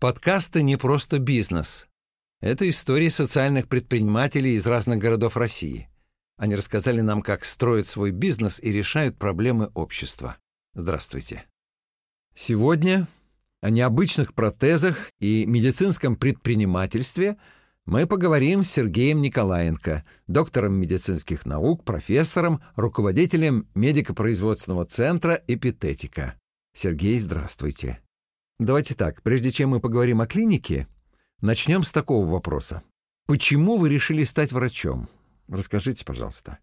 Подкасты не просто бизнес. Это истории социальных предпринимателей из разных городов России. Они рассказали нам, как строят свой бизнес и решают проблемы общества. Здравствуйте. Сегодня о необычных протезах и медицинском предпринимательстве мы поговорим с Сергеем Николаенко, доктором медицинских наук, профессором, руководителем медико-производственного центра «Эпитетика». Сергей, здравствуйте. Давайте так, прежде чем мы поговорим о клинике, начнем с такого вопроса. Почему вы решили стать врачом? Расскажите, пожалуйста.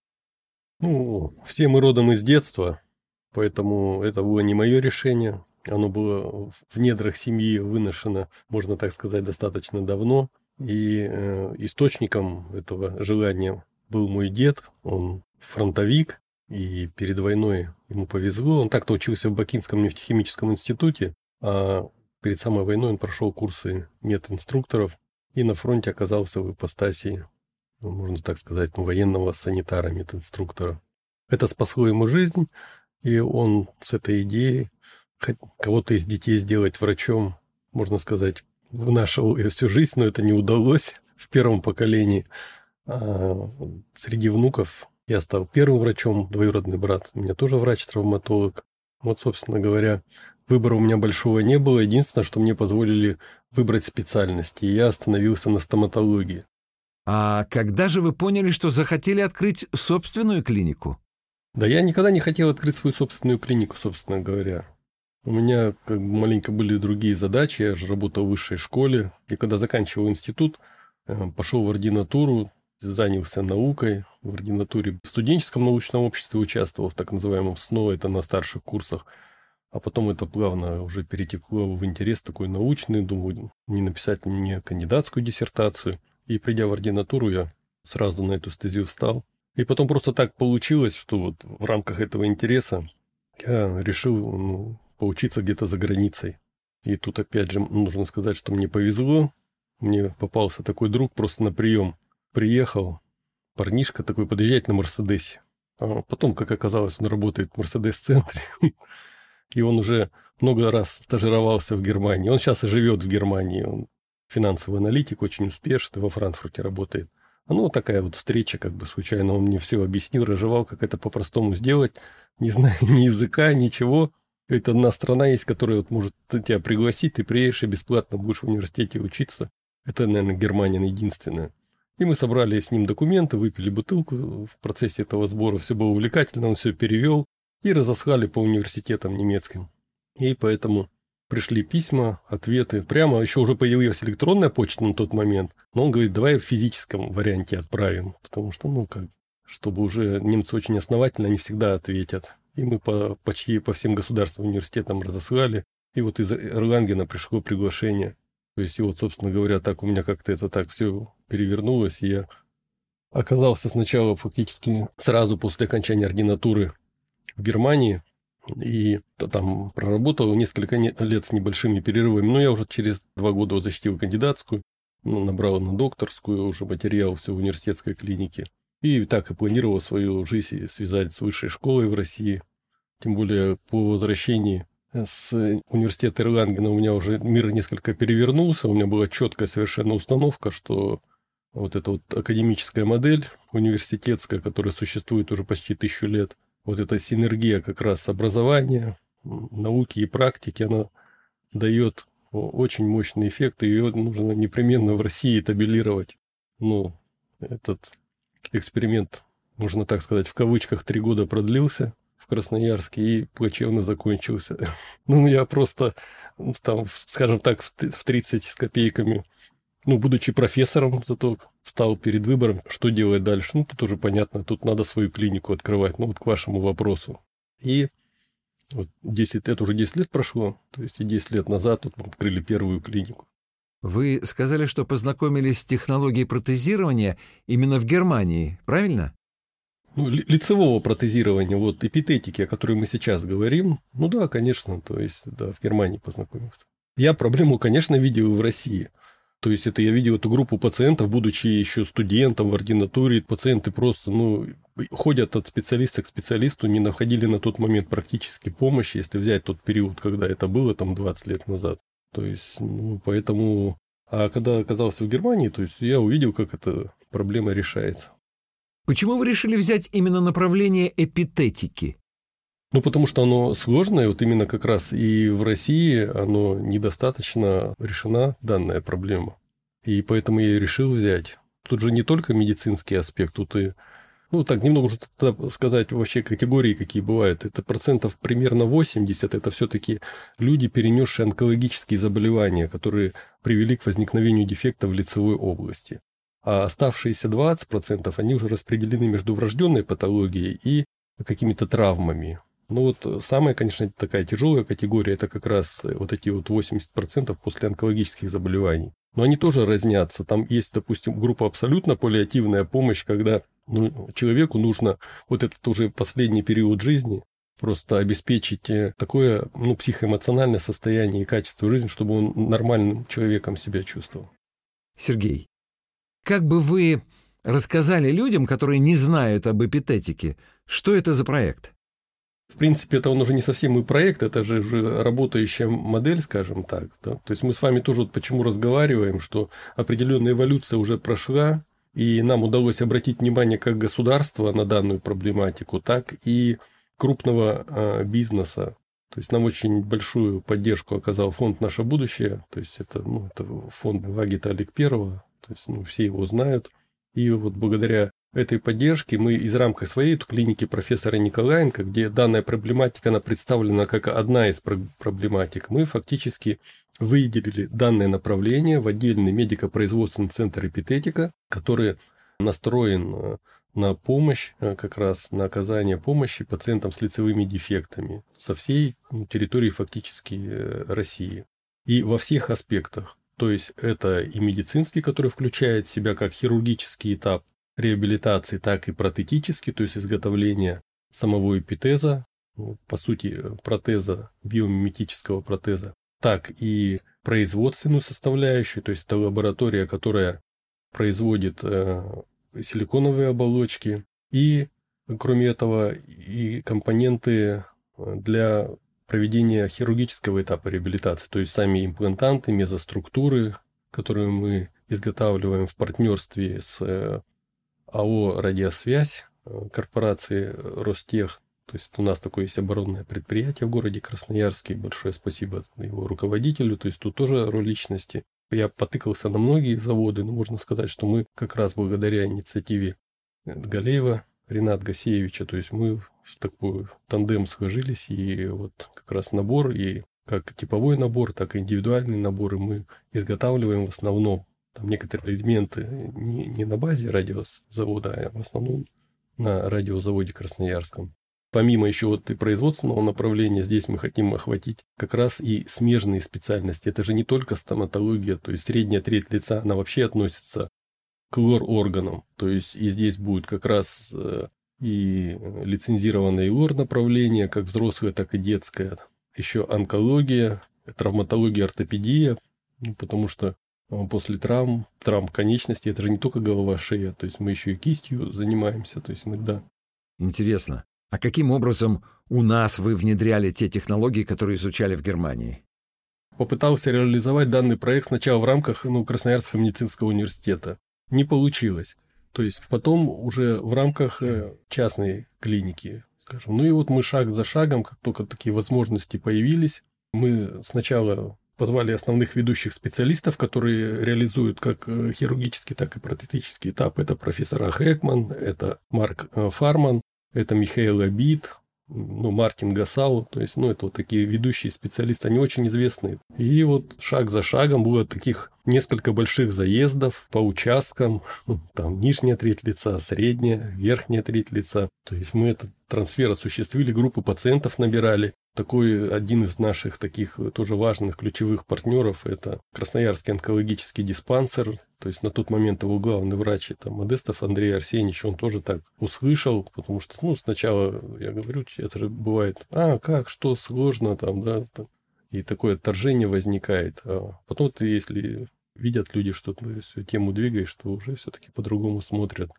Ну, все мы родом из детства, поэтому это было не мое решение. Оно было в недрах семьи выношено, можно так сказать, достаточно давно. И э, источником этого желания был мой дед. Он фронтовик, и перед войной ему повезло. Он так-то учился в Бакинском нефтехимическом институте, а перед самой войной он прошел курсы мединструкторов и на фронте оказался в ипостаси, ну, можно так сказать, ну, военного санитара, мединструктора. Это спасло ему жизнь, и он с этой идеей кого-то из детей сделать врачом, можно сказать, внашивал ее всю жизнь, но это не удалось в первом поколении. А среди внуков я стал первым врачом, двоюродный брат у меня тоже врач-травматолог. Вот, собственно говоря, Выбора у меня большого не было. Единственное, что мне позволили выбрать специальности, и я остановился на стоматологии. А когда же вы поняли, что захотели открыть собственную клинику? Да я никогда не хотел открыть свою собственную клинику, собственно говоря. У меня как бы маленько были другие задачи. Я же работал в высшей школе. И когда заканчивал институт, э, пошел в ординатуру, занялся наукой. В ординатуре в студенческом научном обществе участвовал в так называемом СНО, это на старших курсах. А потом это плавно уже перетекло в интерес такой научный. Думаю, не написать мне кандидатскую диссертацию. И придя в ординатуру, я сразу на эту стезию встал. И потом просто так получилось, что вот в рамках этого интереса я решил ну, поучиться где-то за границей. И тут опять же нужно сказать, что мне повезло. Мне попался такой друг просто на прием. Приехал, парнишка такой подъезжать на Мерседесе. А потом, как оказалось, он работает в Мерседес-центре. и он уже много раз стажировался в Германии. Он сейчас и живет в Германии. Он финансовый аналитик, очень успешный, во Франкфурте работает. Ну, такая вот встреча, как бы случайно он мне все объяснил, разжевал, как это по-простому сделать, не знаю ни языка, ничего. Это одна страна есть, которая вот может тебя пригласить, ты приедешь и бесплатно будешь в университете учиться. Это, наверное, Германия единственная. И мы собрали с ним документы, выпили бутылку в процессе этого сбора. Все было увлекательно, он все перевел и разослали по университетам немецким. И поэтому пришли письма, ответы. Прямо еще уже появилась электронная почта на тот момент, но он говорит, давай в физическом варианте отправим, потому что, ну, как, чтобы уже немцы очень основательно, они всегда ответят. И мы по, почти по всем государственным университетам разослали. И вот из Эрлангена пришло приглашение. То есть, и вот, собственно говоря, так у меня как-то это так все перевернулось, и я оказался сначала фактически сразу после окончания ординатуры в Германии, и там проработал несколько лет с небольшими перерывами. Но я уже через два года защитил кандидатскую, ну, набрал на докторскую уже материал все в университетской клинике. И так и планировал свою жизнь связать с высшей школой в России. Тем более по возвращении с университета Ирлангена у меня уже мир несколько перевернулся. У меня была четкая совершенно установка, что вот эта вот академическая модель университетская, которая существует уже почти тысячу лет – вот эта синергия как раз образования, науки и практики, она дает очень мощный эффект, и ее нужно непременно в России табелировать. Ну, этот эксперимент, можно так сказать, в кавычках три года продлился в Красноярске и плачевно закончился. Ну, я просто там, скажем так, в 30 с копейками ну, будучи профессором, зато встал перед выбором, что делать дальше. Ну, тут уже понятно, тут надо свою клинику открывать, ну, вот к вашему вопросу. И вот 10, это уже 10 лет прошло, то есть и 10 лет назад тут мы открыли первую клинику. Вы сказали, что познакомились с технологией протезирования именно в Германии, правильно? Ну, лицевого протезирования, вот эпитетики, о которой мы сейчас говорим, ну да, конечно, то есть, да, в Германии познакомился. Я проблему, конечно, видел в России – то есть это я видел эту группу пациентов, будучи еще студентом в ординатуре, пациенты просто, ну, ходят от специалиста к специалисту, не находили на тот момент практически помощи, если взять тот период, когда это было, там, 20 лет назад. То есть, ну, поэтому... А когда оказался в Германии, то есть я увидел, как эта проблема решается. Почему вы решили взять именно направление эпитетики? Ну, потому что оно сложное, вот именно как раз и в России оно недостаточно решена данная проблема. И поэтому я решил взять. Тут же не только медицинский аспект, тут и ну, так, немного уже сказать вообще категории, какие бывают. Это процентов примерно 80, это все-таки люди, перенесшие онкологические заболевания, которые привели к возникновению дефекта в лицевой области. А оставшиеся 20%, они уже распределены между врожденной патологией и какими-то травмами. Ну вот самая, конечно, такая тяжелая категория, это как раз вот эти вот 80% после онкологических заболеваний. Но они тоже разнятся. Там есть, допустим, группа абсолютно паллиативная помощь, когда ну, человеку нужно вот этот уже последний период жизни просто обеспечить э, такое ну, психоэмоциональное состояние и качество жизни, чтобы он нормальным человеком себя чувствовал. Сергей, как бы вы рассказали людям, которые не знают об эпитетике, что это за проект? В принципе, это он уже не совсем и проект, это же уже работающая модель, скажем так. Да? То есть мы с вами тоже вот почему разговариваем, что определенная эволюция уже прошла, и нам удалось обратить внимание как государства на данную проблематику, так и крупного э, бизнеса. То есть нам очень большую поддержку оказал фонд «Наше будущее». То есть это, ну, это фонд Вагита Олег Первого. То есть ну, все его знают. И вот благодаря этой поддержки мы из рамка своей клиники профессора Николаенко, где данная проблематика она представлена как одна из проблематик, мы фактически выделили данное направление в отдельный медико-производственный центр эпитетика, который настроен э, на помощь, э, как раз на оказание помощи пациентам с лицевыми дефектами со всей территории фактически э, России. И во всех аспектах. То есть это и медицинский, который включает в себя как хирургический этап, реабилитации, так и протетический, то есть изготовление самого эпитеза, ну, по сути, протеза, биомиметического протеза, так и производственную составляющую, то есть это лаборатория, которая производит э, силиконовые оболочки, и, кроме этого, и компоненты для проведения хирургического этапа реабилитации, то есть сами имплантанты, мезоструктуры, которые мы изготавливаем в партнерстве с э, АО «Радиосвязь» э, корпорации Ростех. То есть у нас такое есть оборонное предприятие в городе Красноярске. Большое спасибо его руководителю. То есть тут тоже роль личности. Я потыкался на многие заводы, но можно сказать, что мы как раз благодаря инициативе Галеева Ренат Гасеевича, то есть мы в такой тандем сложились, и вот как раз набор, и как типовой набор, так и индивидуальный набор, и мы изготавливаем в основном там некоторые элементы не, не на базе радиозавода, а в основном на радиозаводе Красноярском. Помимо еще вот и производственного направления, здесь мы хотим охватить как раз и смежные специальности. Это же не только стоматология, то есть средняя треть лица, она вообще относится к лор-органам. То есть и здесь будет как раз э, и лицензированное лор направление, как взрослое, так и детское. Еще онкология, травматология, ортопедия, ну, потому что после травм, травм конечности, это же не только голова, шея, то есть мы еще и кистью занимаемся, то есть иногда. Интересно, а каким образом у нас вы внедряли те технологии, которые изучали в Германии? Попытался реализовать данный проект сначала в рамках ну, Красноярского медицинского университета. Не получилось. То есть потом уже в рамках э, частной клиники, скажем. Ну и вот мы шаг за шагом, как только такие возможности появились, мы сначала позвали основных ведущих специалистов, которые реализуют как э, хирургический, так и протетический этап. Это профессора Хэкман, это Марк э, Фарман, это Михаил Абит, ну, Мартин Гасау, то есть, ну, это вот такие ведущие специалисты, они очень известные. И вот шаг за шагом было таких несколько больших заездов по участкам, там нижняя треть лица, средняя, верхняя треть лица. То есть мы этот трансфер осуществили, группы пациентов набирали. Такой один из наших таких тоже важных ключевых партнеров – это Красноярский онкологический диспансер. То есть на тот момент его главный врач – это Модестов Андрей Арсеньевич. Он тоже так услышал, потому что ну, сначала, я говорю, это же бывает, а, как, что, сложно там, да, там. и такое отторжение возникает. А потом ты, если видят люди, что ты всю тему двигаешь, что уже все-таки по-другому смотрят.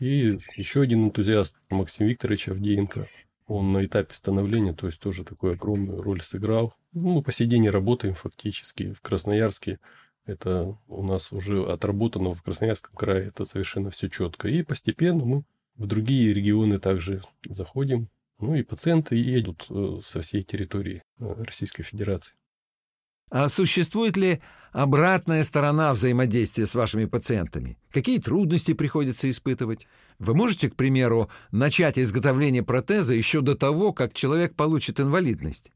И еще один энтузиаст, Максим Викторович Авдеенко. Он на этапе становления, то есть тоже такую огромную роль сыграл. Ну, мы по сей день работаем фактически в Красноярске. Это у нас уже отработано в Красноярском крае, это совершенно все четко. И постепенно мы в другие регионы также заходим. Ну и пациенты едут э, со всей территории э, Российской Федерации. А существует ли обратная сторона взаимодействия с вашими пациентами? Какие трудности приходится испытывать? Вы можете, к примеру, начать изготовление протеза еще до того, как человек получит инвалидность?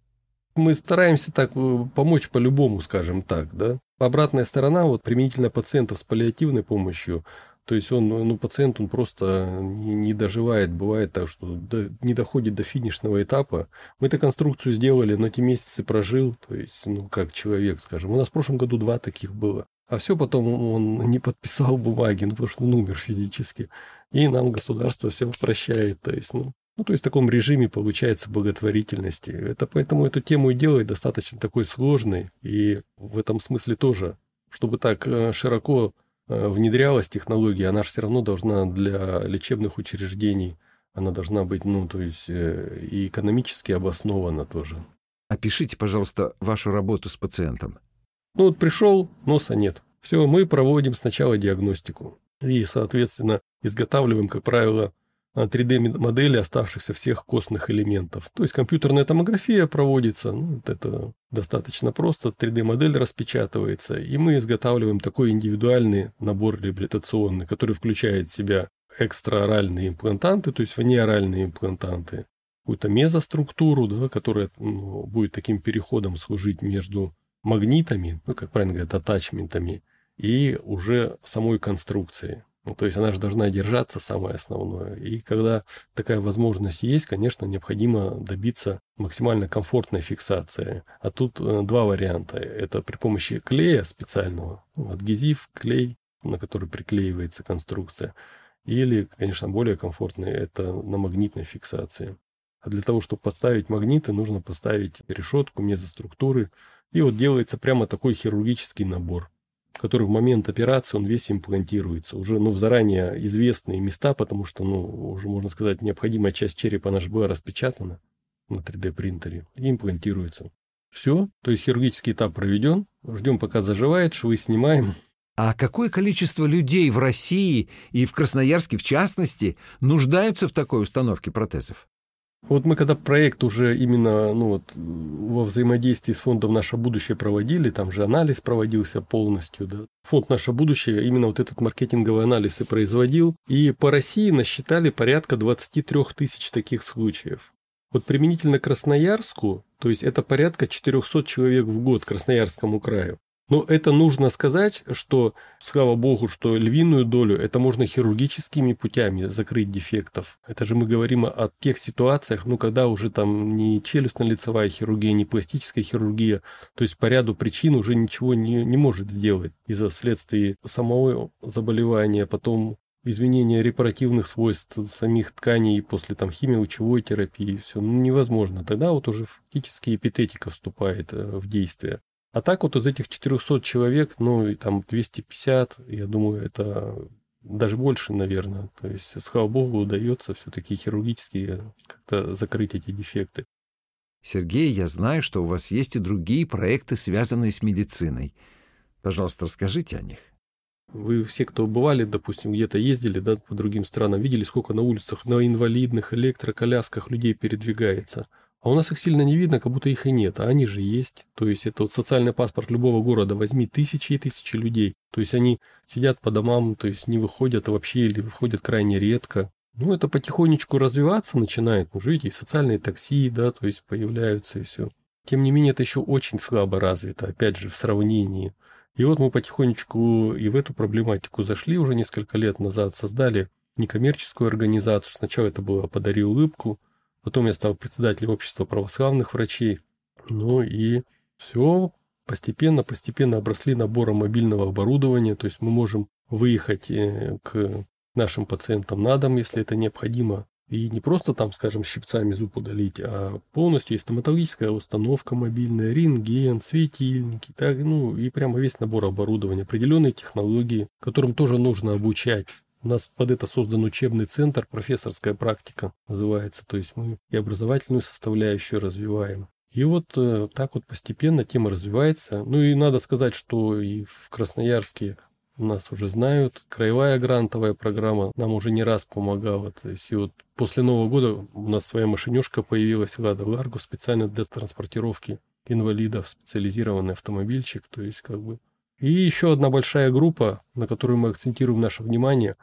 Мы стараемся так э, помочь по-любому, скажем так, да. Обратная сторона, вот применительно пациентов с паллиативной помощью, то есть он, ну, пациент, он просто не, доживает, бывает так, что до, не доходит до финишного этапа. Мы эту конструкцию сделали, но эти месяцы прожил, то есть, ну, как человек, скажем. У нас в прошлом году два таких было. А все потом он не подписал бумаги, ну, потому что он умер физически. И нам государство все прощает. То есть, ну, ну, то есть в таком режиме получается благотворительности. Это поэтому эту тему и делает достаточно такой сложной. И в этом смысле тоже, чтобы так э, широко внедрялась технология, она же все равно должна для лечебных учреждений, она должна быть, ну, то есть э, и экономически обоснована тоже. Опишите, пожалуйста, вашу работу с пациентом. Ну, вот пришел, носа нет. Все, мы проводим сначала диагностику. И, соответственно, изготавливаем, как правило, 3D-модели оставшихся всех костных элементов. То есть компьютерная томография проводится, ну, вот это достаточно просто, 3D-модель распечатывается, и мы изготавливаем такой индивидуальный набор реабилитационный, который включает в себя экстраоральные имплантанты, то есть внеоральные имплантанты, какую-то мезоструктуру, да, которая ну, будет таким переходом служить между магнитами, ну, как правильно говорят, атачментами, и уже самой конструкцией. Ну, то есть она же должна держаться, самое основное. И когда такая возможность есть, конечно, необходимо добиться максимально комфортной фиксации. А тут э, два варианта. Это при помощи клея специального, ну, адгезив, клей, на который приклеивается конструкция. Или, конечно, более комфортный, это на магнитной фиксации. А для того, чтобы поставить магниты, нужно поставить решетку, мезоструктуры. И вот делается прямо такой хирургический набор который в момент операции, он весь имплантируется. Уже ну, в заранее известные места, потому что, ну, уже, можно сказать, необходимая часть черепа наша была распечатана на 3D-принтере и имплантируется. Все, то есть хирургический этап проведен, ждем, пока заживает, швы снимаем. А какое количество людей в России и в Красноярске, в частности, нуждаются в такой установке протезов? Вот мы когда проект уже именно ну вот, во взаимодействии с фондом «Наше будущее» проводили, там же анализ проводился полностью. Да. Фонд «Наше будущее» именно вот этот маркетинговый анализ и производил. И по России насчитали порядка 23 тысяч таких случаев. Вот применительно Красноярску, то есть это порядка 400 человек в год Красноярскому краю. Но это нужно сказать, что, слава богу, что львиную долю это можно хирургическими путями закрыть дефектов. Это же мы говорим о тех ситуациях, ну, когда уже там не челюстно-лицевая хирургия, не пластическая хирургия, то есть по ряду причин уже ничего не, не может сделать из-за следствия самого заболевания, потом изменения репаративных свойств самих тканей после там химиолучевой терапии, все ну, невозможно. Тогда вот уже фактически эпитетика вступает э, в действие. А так вот из этих 400 человек, ну, и там 250, я думаю, это даже больше, наверное. То есть, слава богу, удается все-таки хирургически как-то закрыть эти дефекты. Сергей, я знаю, что у вас есть и другие проекты, связанные с медициной. Пожалуйста, расскажите о них. Вы все, кто бывали, допустим, где-то ездили да, по другим странам, видели, сколько на улицах на инвалидных электроколясках людей передвигается – а у нас их сильно не видно, как будто их и нет, а они же есть. То есть это вот социальный паспорт любого города, возьми тысячи и тысячи людей. То есть они сидят по домам, то есть не выходят вообще или выходят крайне редко. Ну, это потихонечку развиваться начинает. Ну, видите, социальные такси, да, то есть появляются и все. Тем не менее, это еще очень слабо развито, опять же, в сравнении. И вот мы потихонечку и в эту проблематику зашли уже несколько лет назад, создали некоммерческую организацию. Сначала это было «Подари улыбку», Потом я стал председателем общества православных врачей. Ну и все постепенно, постепенно обросли набором мобильного оборудования. То есть мы можем выехать э, к нашим пациентам на дом, если это необходимо. И не просто там, скажем, щипцами зуб удалить, а полностью есть стоматологическая установка мобильная, рентген, светильники, так, ну и прямо весь набор оборудования, определенные технологии, которым тоже нужно обучать У нас под это создан учебный центр, профессорская практика называется. То есть мы и образовательную составляющую развиваем. И вот э, так вот постепенно тема развивается. Ну и надо сказать, что и в Красноярске нас уже знают. Краевая грантовая программа нам уже не раз помогала. То есть и вот после Нового года у нас своя машинюшка появилась «Лада Ларгу» специально для транспортировки инвалидов, специализированный автомобильчик. То есть как бы и еще одна большая группа, на которую мы акцентируем наше внимание,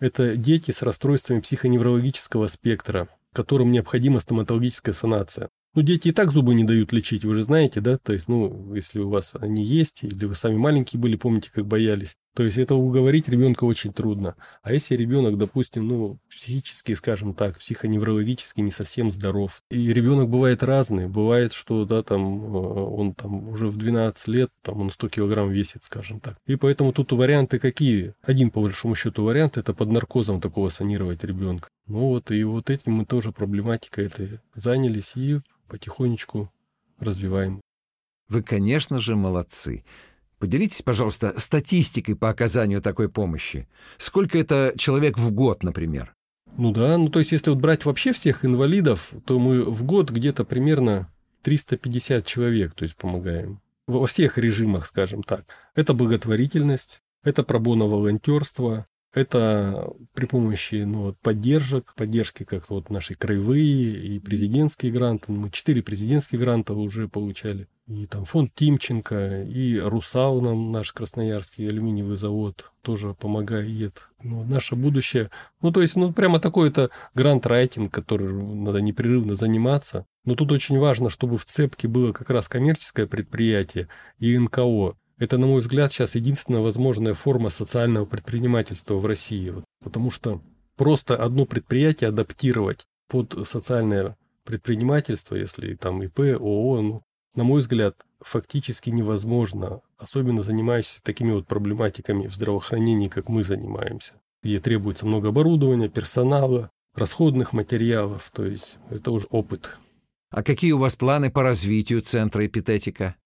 это дети с расстройствами психоневрологического спектра, которым необходима стоматологическая санация. Ну, дети и так зубы не дают лечить, вы же знаете, да? То есть, ну, если у вас они есть, или вы сами маленькие были, помните, как боялись. То есть, это уговорить ребенка очень трудно. А если ребенок, допустим, ну, психически, скажем так, психоневрологически не совсем здоров, и ребенок бывает разный, бывает, что, да, там, э, он там уже в 12 лет, там, он 100 килограмм весит, скажем так. И поэтому тут варианты какие? Один, по большому счету, вариант – это под наркозом такого санировать ребенка. Ну вот, и вот этим мы тоже проблематикой этой занялись, и потихонечку развиваем. Вы, конечно же, молодцы. Поделитесь, пожалуйста, статистикой по оказанию такой помощи. Сколько это человек в год, например? Ну да, ну то есть если вот брать вообще всех инвалидов, то мы в год где-то примерно 350 человек, то есть помогаем. Во всех режимах, скажем так. Это благотворительность, это пробоно волонтерство, это при помощи ну, вот, поддержек, поддержки как вот наши краевые и президентские гранты. Мы четыре президентские гранта уже получали. И там фонд Тимченко, и Русал нам, наш красноярский алюминиевый завод, тоже помогает. Ну, наше будущее. Ну, то есть, ну, прямо такой это грант-райтинг, который надо непрерывно заниматься. Но тут очень важно, чтобы в цепке было как раз коммерческое предприятие и НКО. Это, на мой взгляд, сейчас единственная возможная форма социального предпринимательства в России. Потому что просто одно предприятие адаптировать под социальное предпринимательство, если там ИП, ООО, ну, на мой взгляд, фактически невозможно, особенно занимающийся такими вот проблематиками в здравоохранении, как мы занимаемся, где требуется много оборудования, персонала, расходных материалов, то есть это уже опыт. А какие у вас планы по развитию центра эпитетика?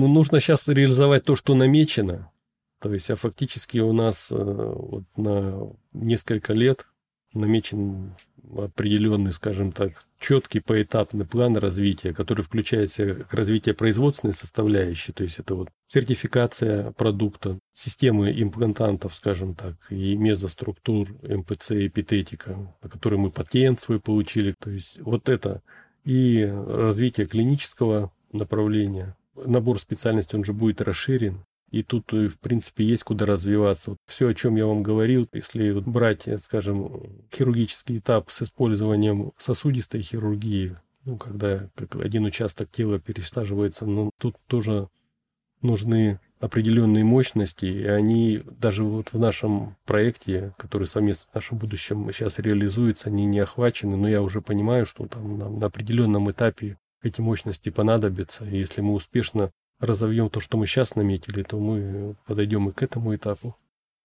Ну, нужно сейчас реализовать то, что намечено. То есть, а фактически у нас э, вот на несколько лет намечен определенный, скажем так, четкий поэтапный план развития, который включает в себя развитие производственной составляющей, то есть это вот сертификация продукта, системы имплантантов, скажем так, и мезоструктур МПЦ и эпитетика, на который мы патент свой получили, то есть вот это и развитие клинического направления, набор специальностей, он же будет расширен. И тут, э, в принципе, есть куда развиваться. Все, о чем я вам говорил, если брать, скажем, хирургический этап с использованием сосудистой хирургии, ну, когда как один участок тела пересаживается, ну, тут тоже нужны определенные мощности, и они даже вот в нашем проекте, который совместно в нашем будущем сейчас реализуется, они не охвачены, но я уже понимаю, что там на, на определенном этапе эти мощности понадобятся. И если мы успешно разовьем то, что мы сейчас наметили, то мы подойдем и к этому этапу.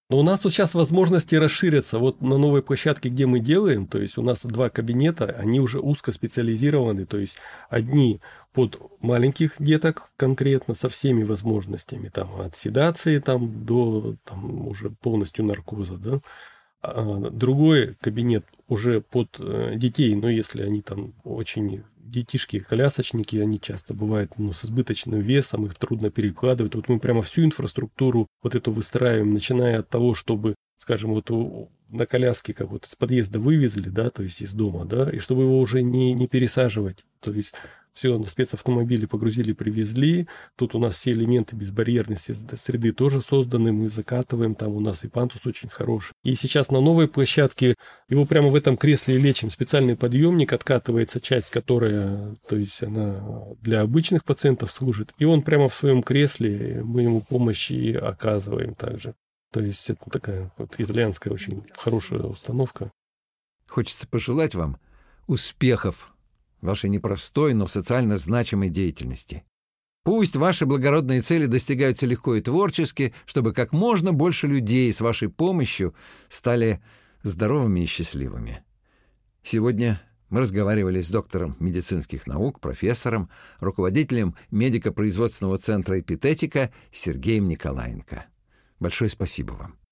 Но у нас вот сейчас возможности расширятся. Вот на новой площадке, где мы делаем, то есть у нас два кабинета, они уже узко специализированы, то есть одни под маленьких деток конкретно со всеми возможностями, там от седации там, до там, уже полностью наркоза, да. А другой кабинет уже под э, детей, но если они там очень детишки, колясочники, они часто бывают ну, с избыточным весом, их трудно перекладывать. Вот мы прямо всю инфраструктуру вот эту выстраиваем, начиная от того, чтобы, скажем, вот на коляске как вот из подъезда вывезли, да, то есть из дома, да, и чтобы его уже не, не пересаживать. То есть все на спецавтомобиле погрузили, привезли. Тут у нас все элементы безбарьерности среды тоже созданы. Мы закатываем, там у нас и пантус очень хороший. И сейчас на новой площадке его прямо в этом кресле лечим. Специальный подъемник, откатывается часть, которая, то есть она для обычных пациентов служит. И он прямо в своем кресле, мы ему помощь и оказываем также. То есть это такая вот итальянская очень хорошая установка. Хочется пожелать вам успехов вашей непростой, но социально значимой деятельности. Пусть ваши благородные цели достигаются легко и творчески, чтобы как можно больше людей с вашей помощью стали здоровыми и счастливыми. Сегодня мы разговаривали с доктором медицинских наук, профессором, руководителем медико-производственного центра «Эпитетика» Сергеем Николаенко. Большое спасибо вам.